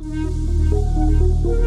Música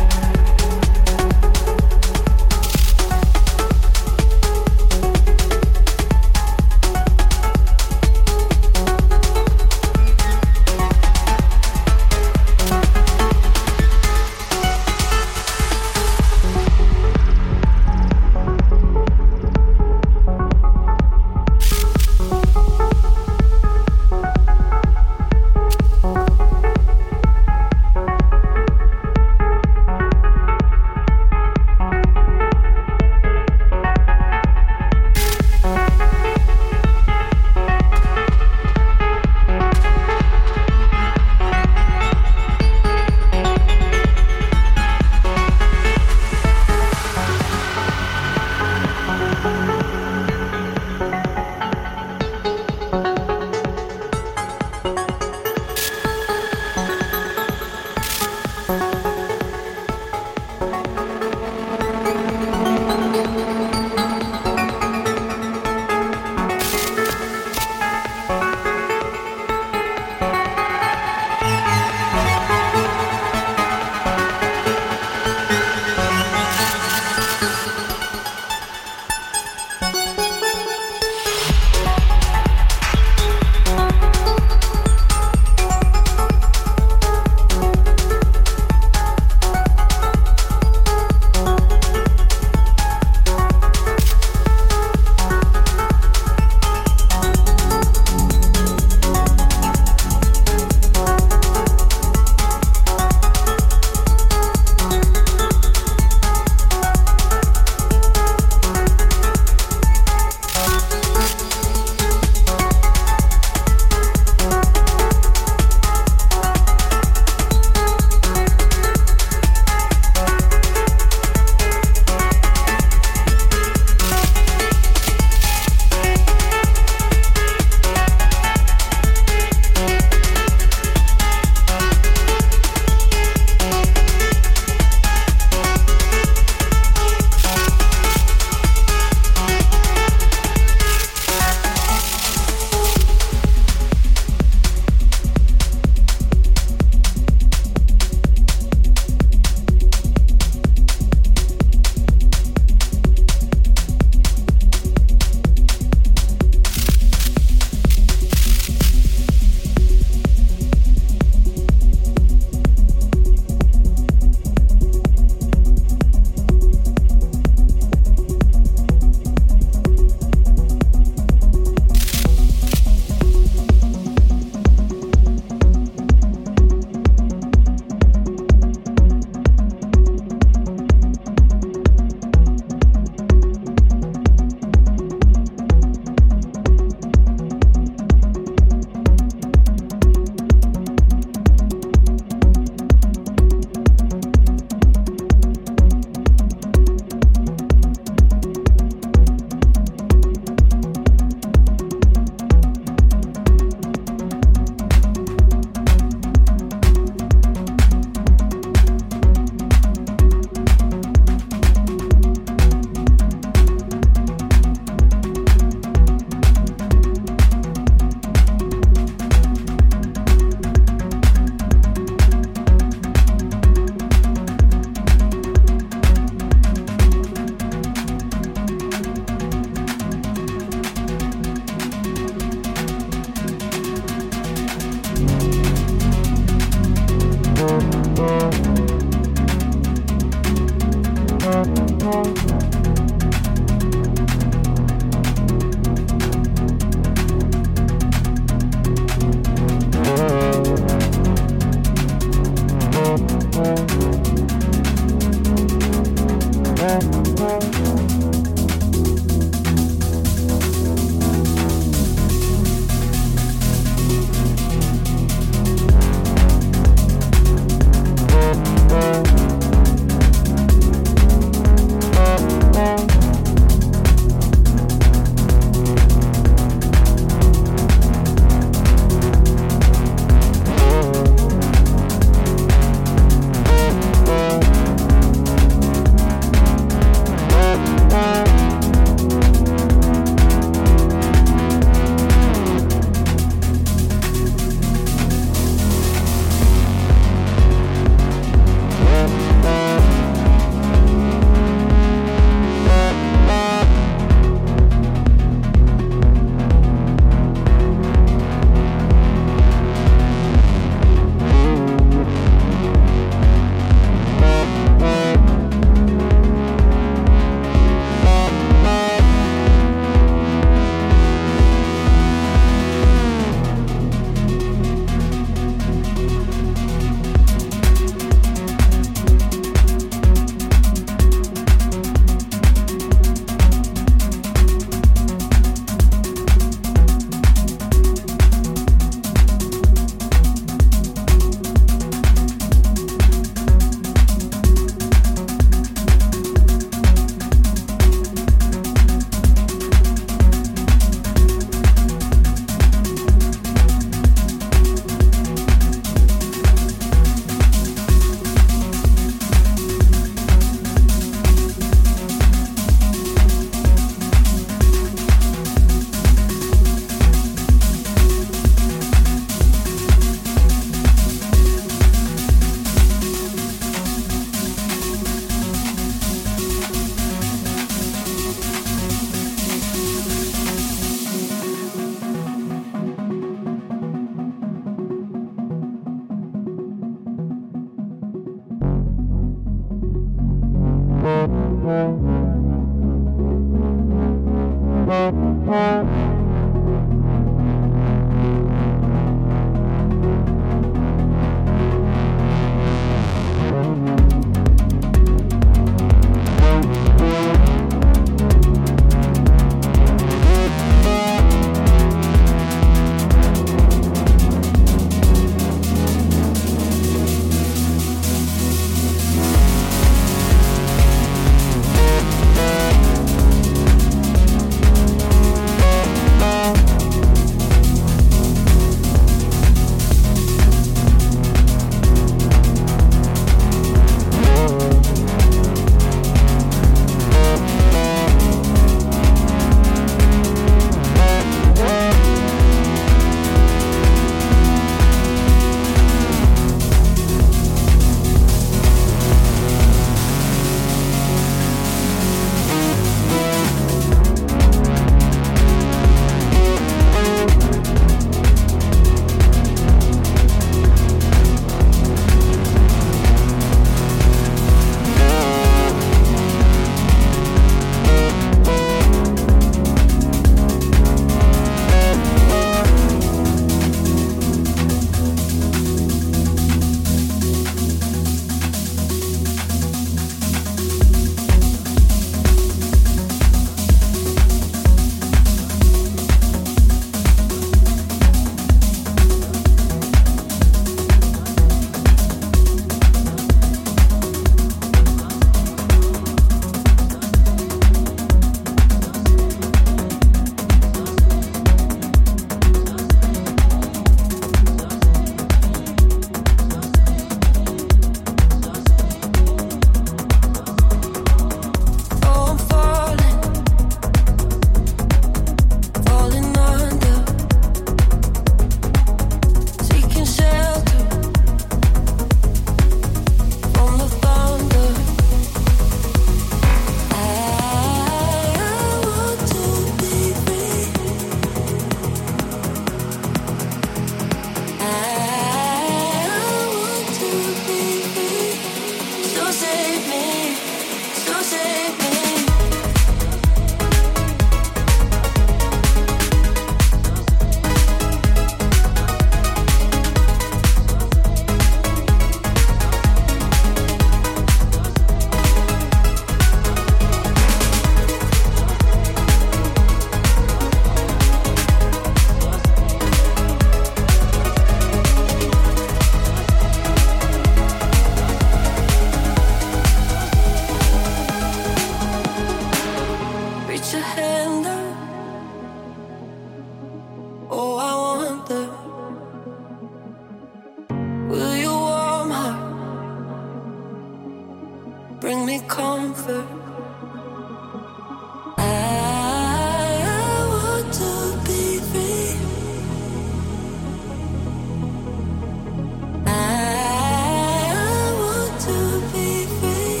to be free.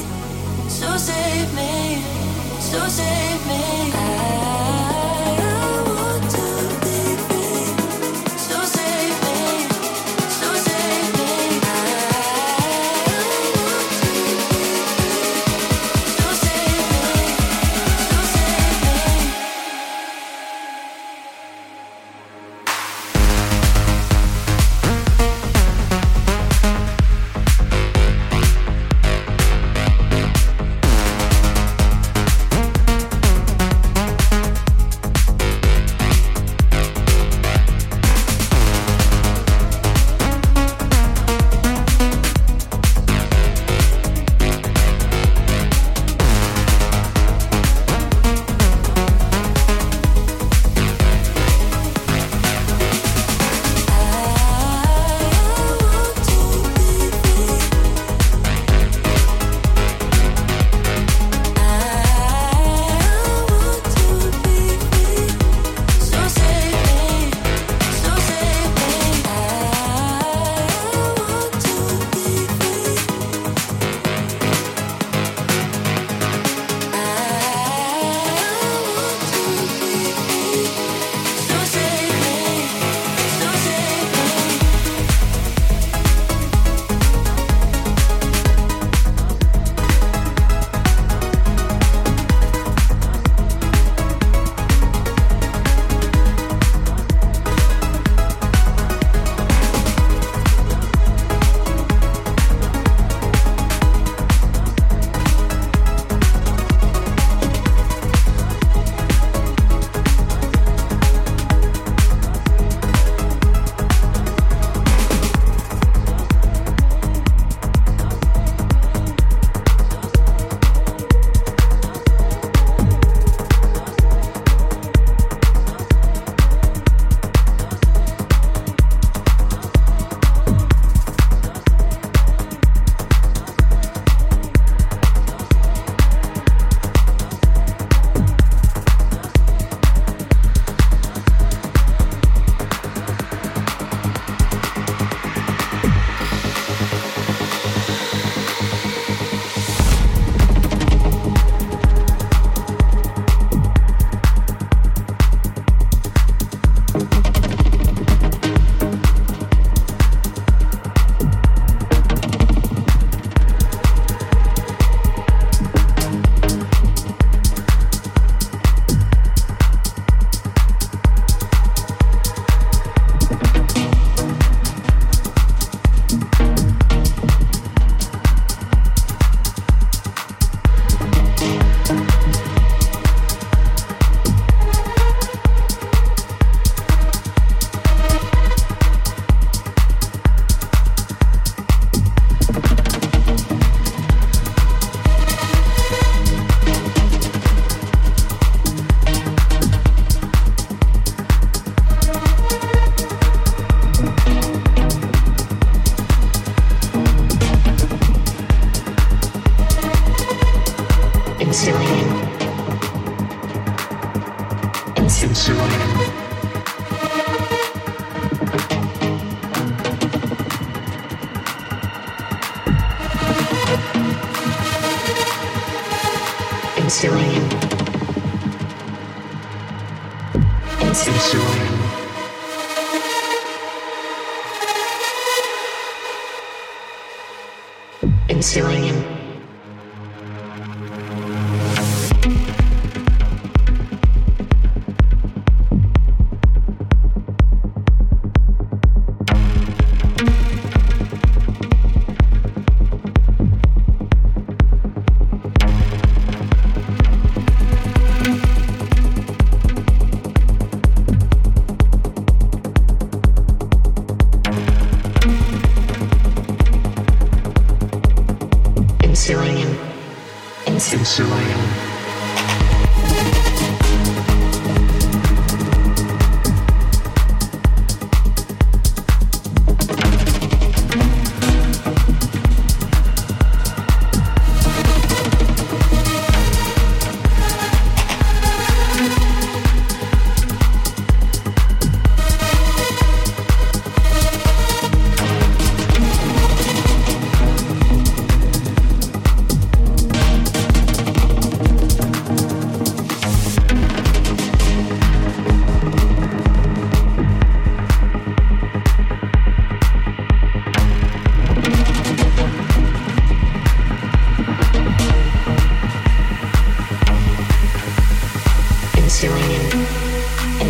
So save me, so save me.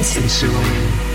sensual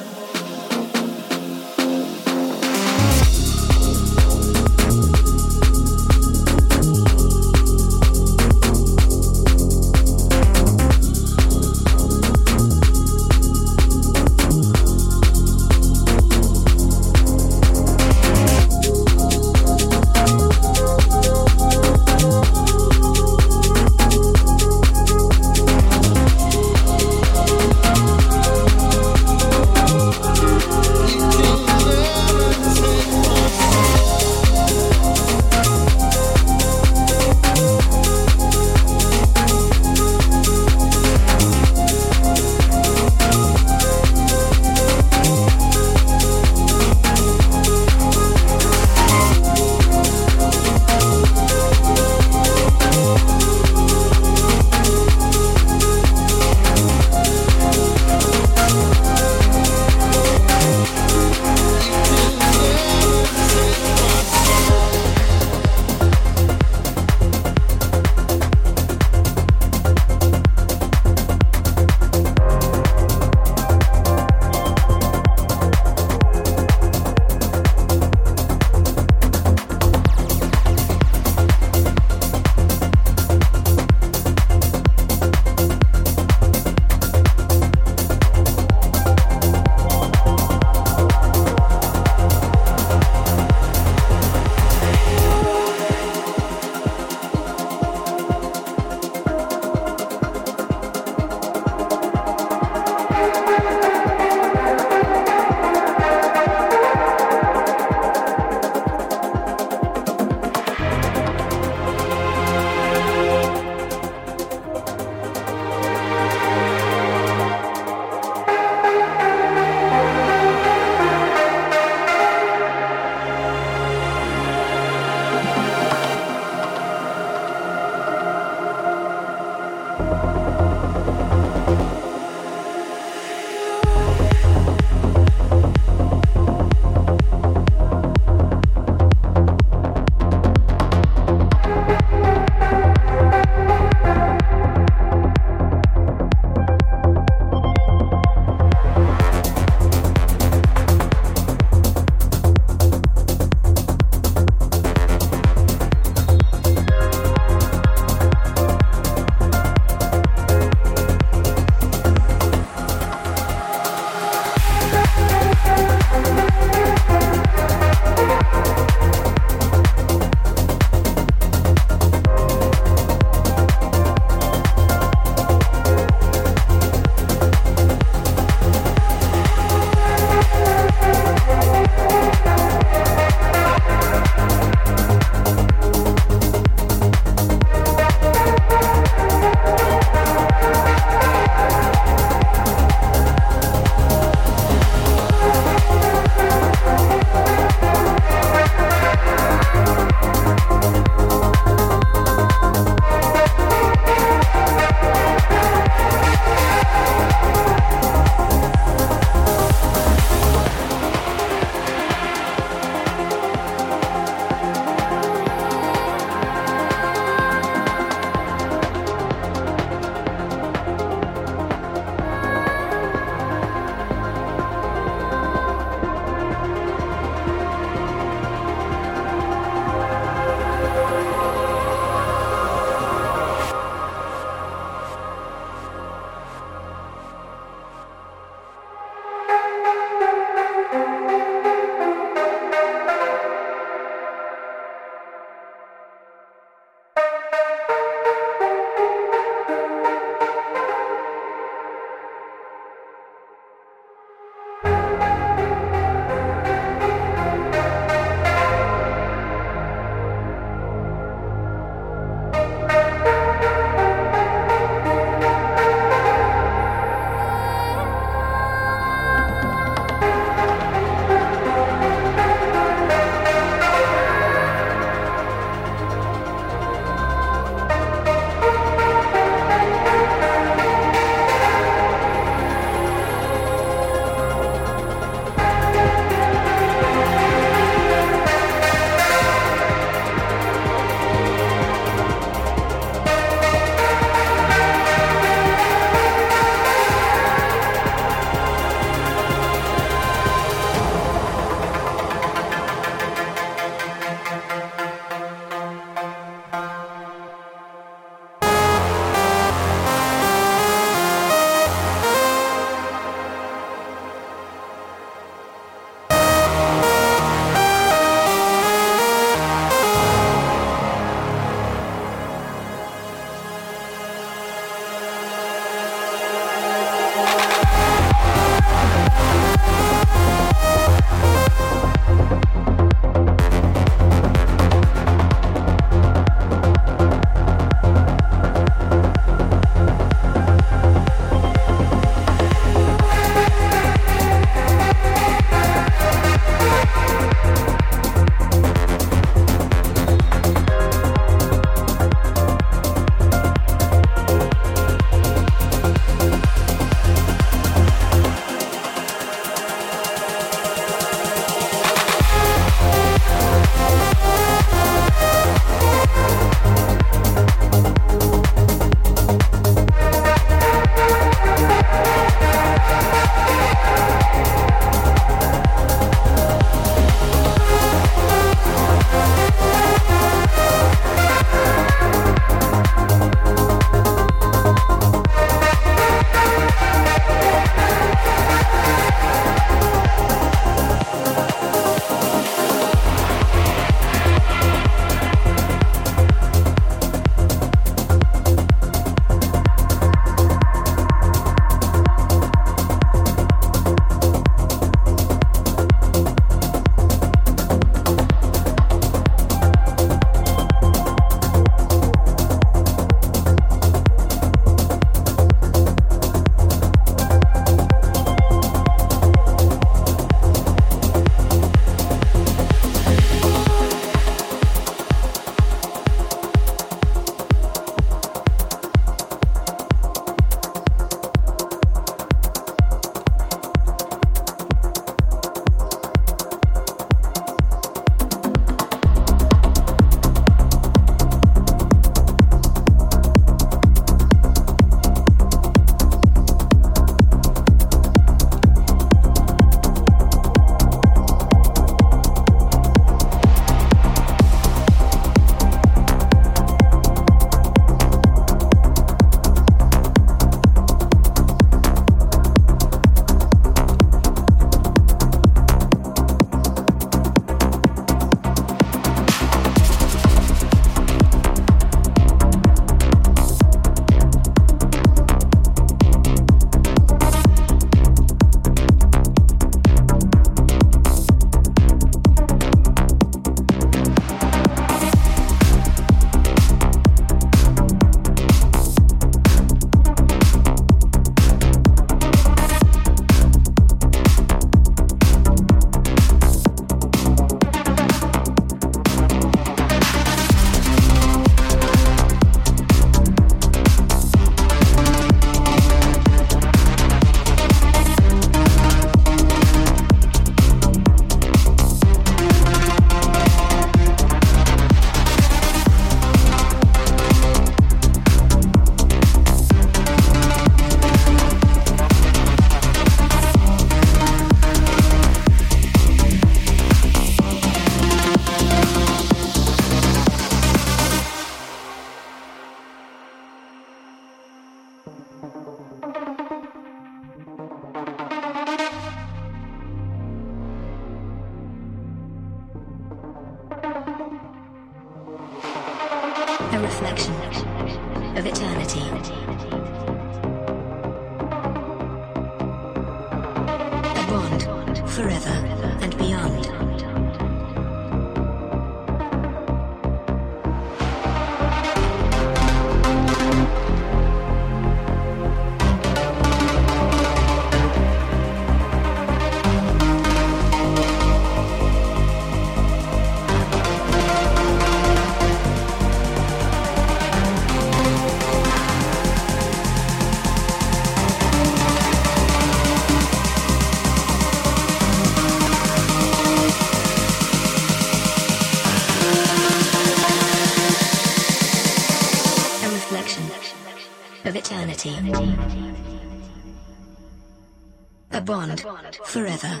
bond forever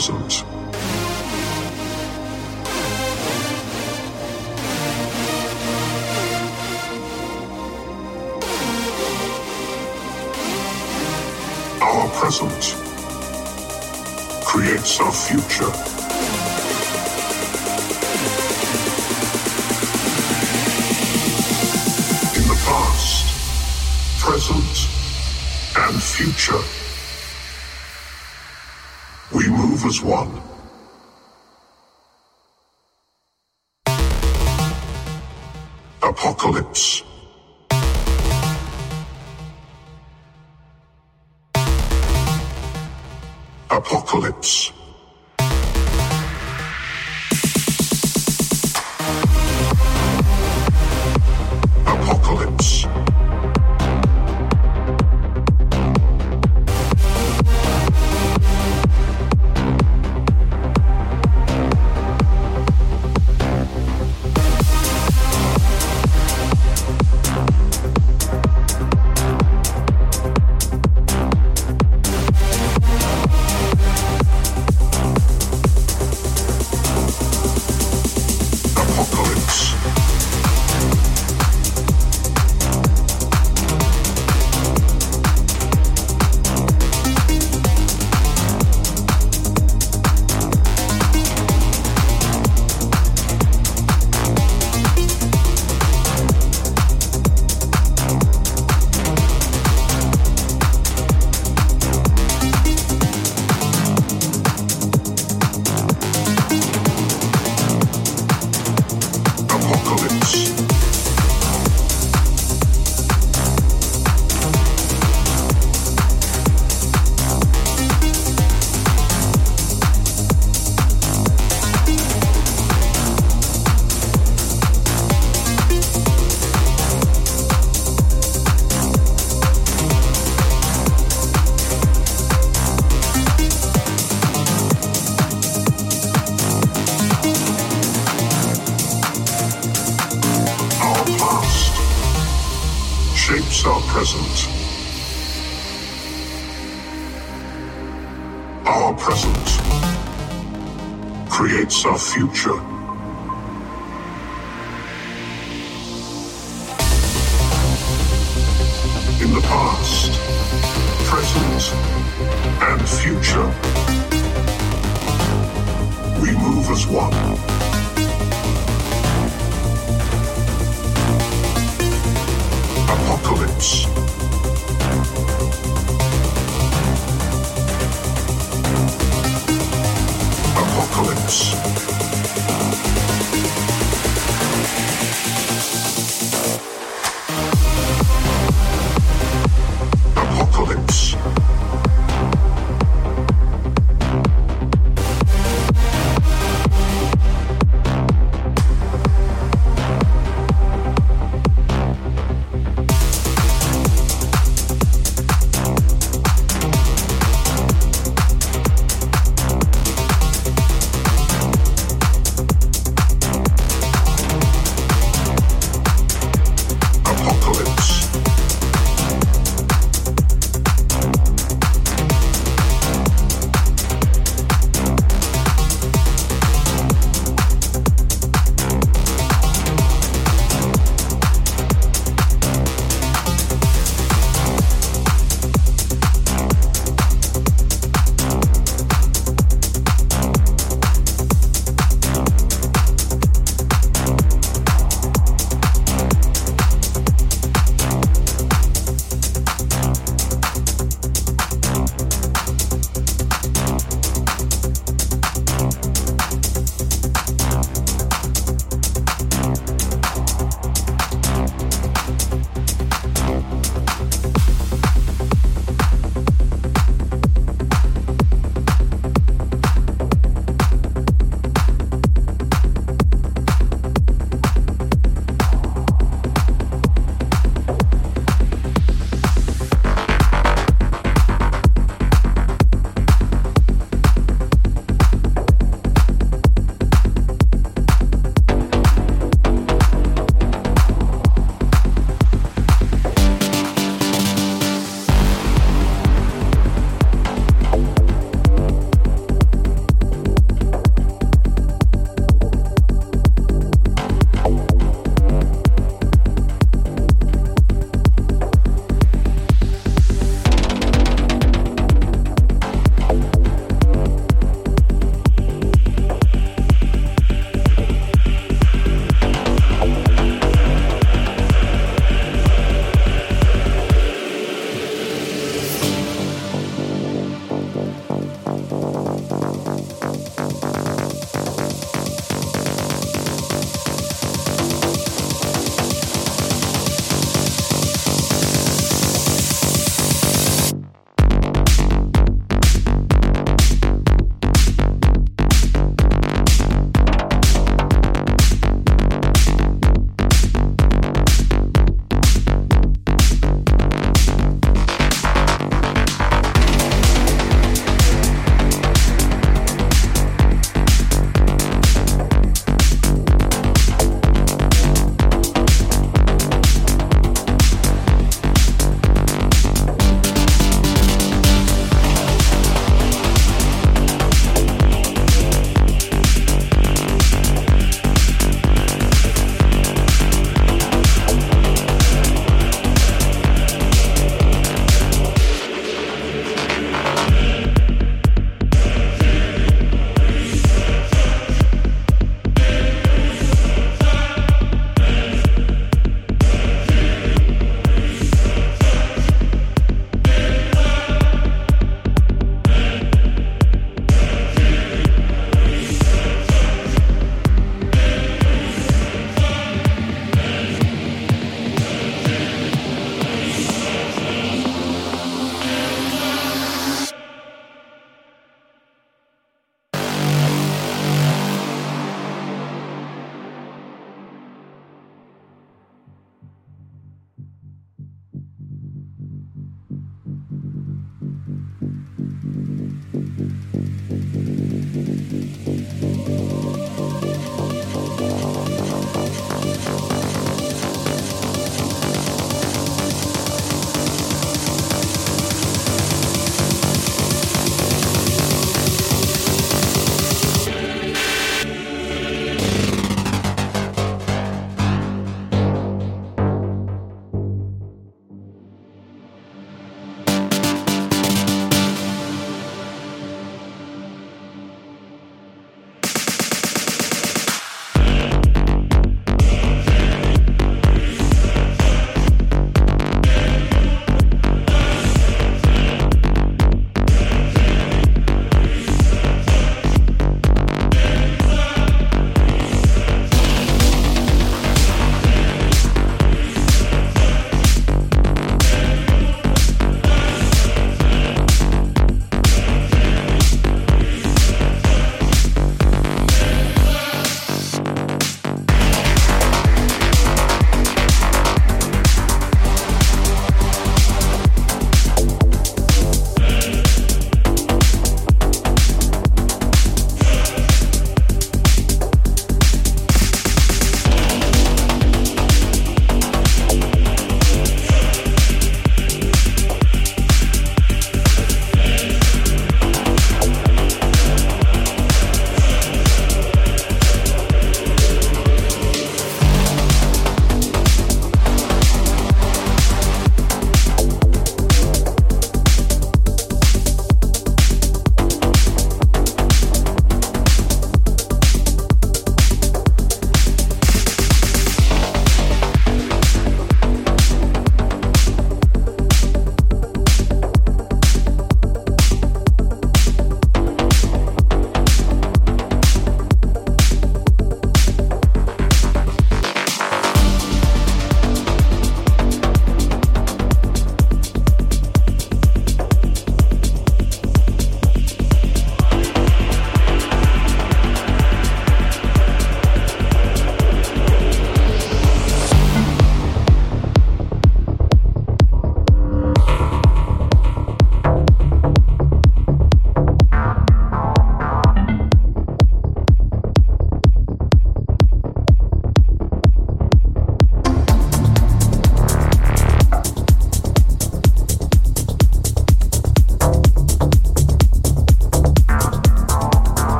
present. Our present creates our future. In the past, present, and future. was one.